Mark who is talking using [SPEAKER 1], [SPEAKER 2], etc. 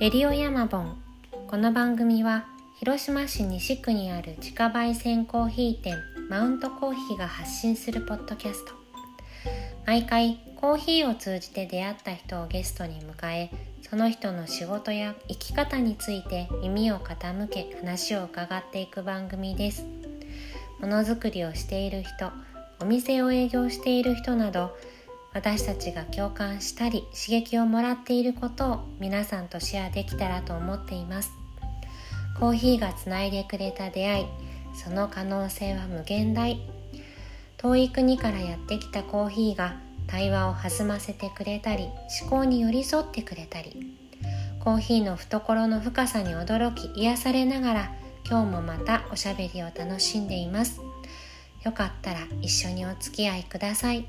[SPEAKER 1] レディオヤマボン。この番組は広島市西区にある自家焙煎コーヒー店マウントコーヒーが発信するポッドキャスト。毎回コーヒーを通じて出会った人をゲストに迎えその人の仕事や生き方について耳を傾け話を伺っていく番組です。ものづくりをしている人お店を営業している人など私たちが共感したり刺激をもらっていることを皆さんとシェアできたらと思っています。コーヒーがつないでくれた出会いその可能性は無限大。遠い国からやってきたコーヒーが対話を弾ませてくれたり思考に寄り添ってくれたりコーヒーの懐の深さに驚き癒されながら今日もまたおしゃべりを楽しんでいます。よかったら一緒にお付き合いください。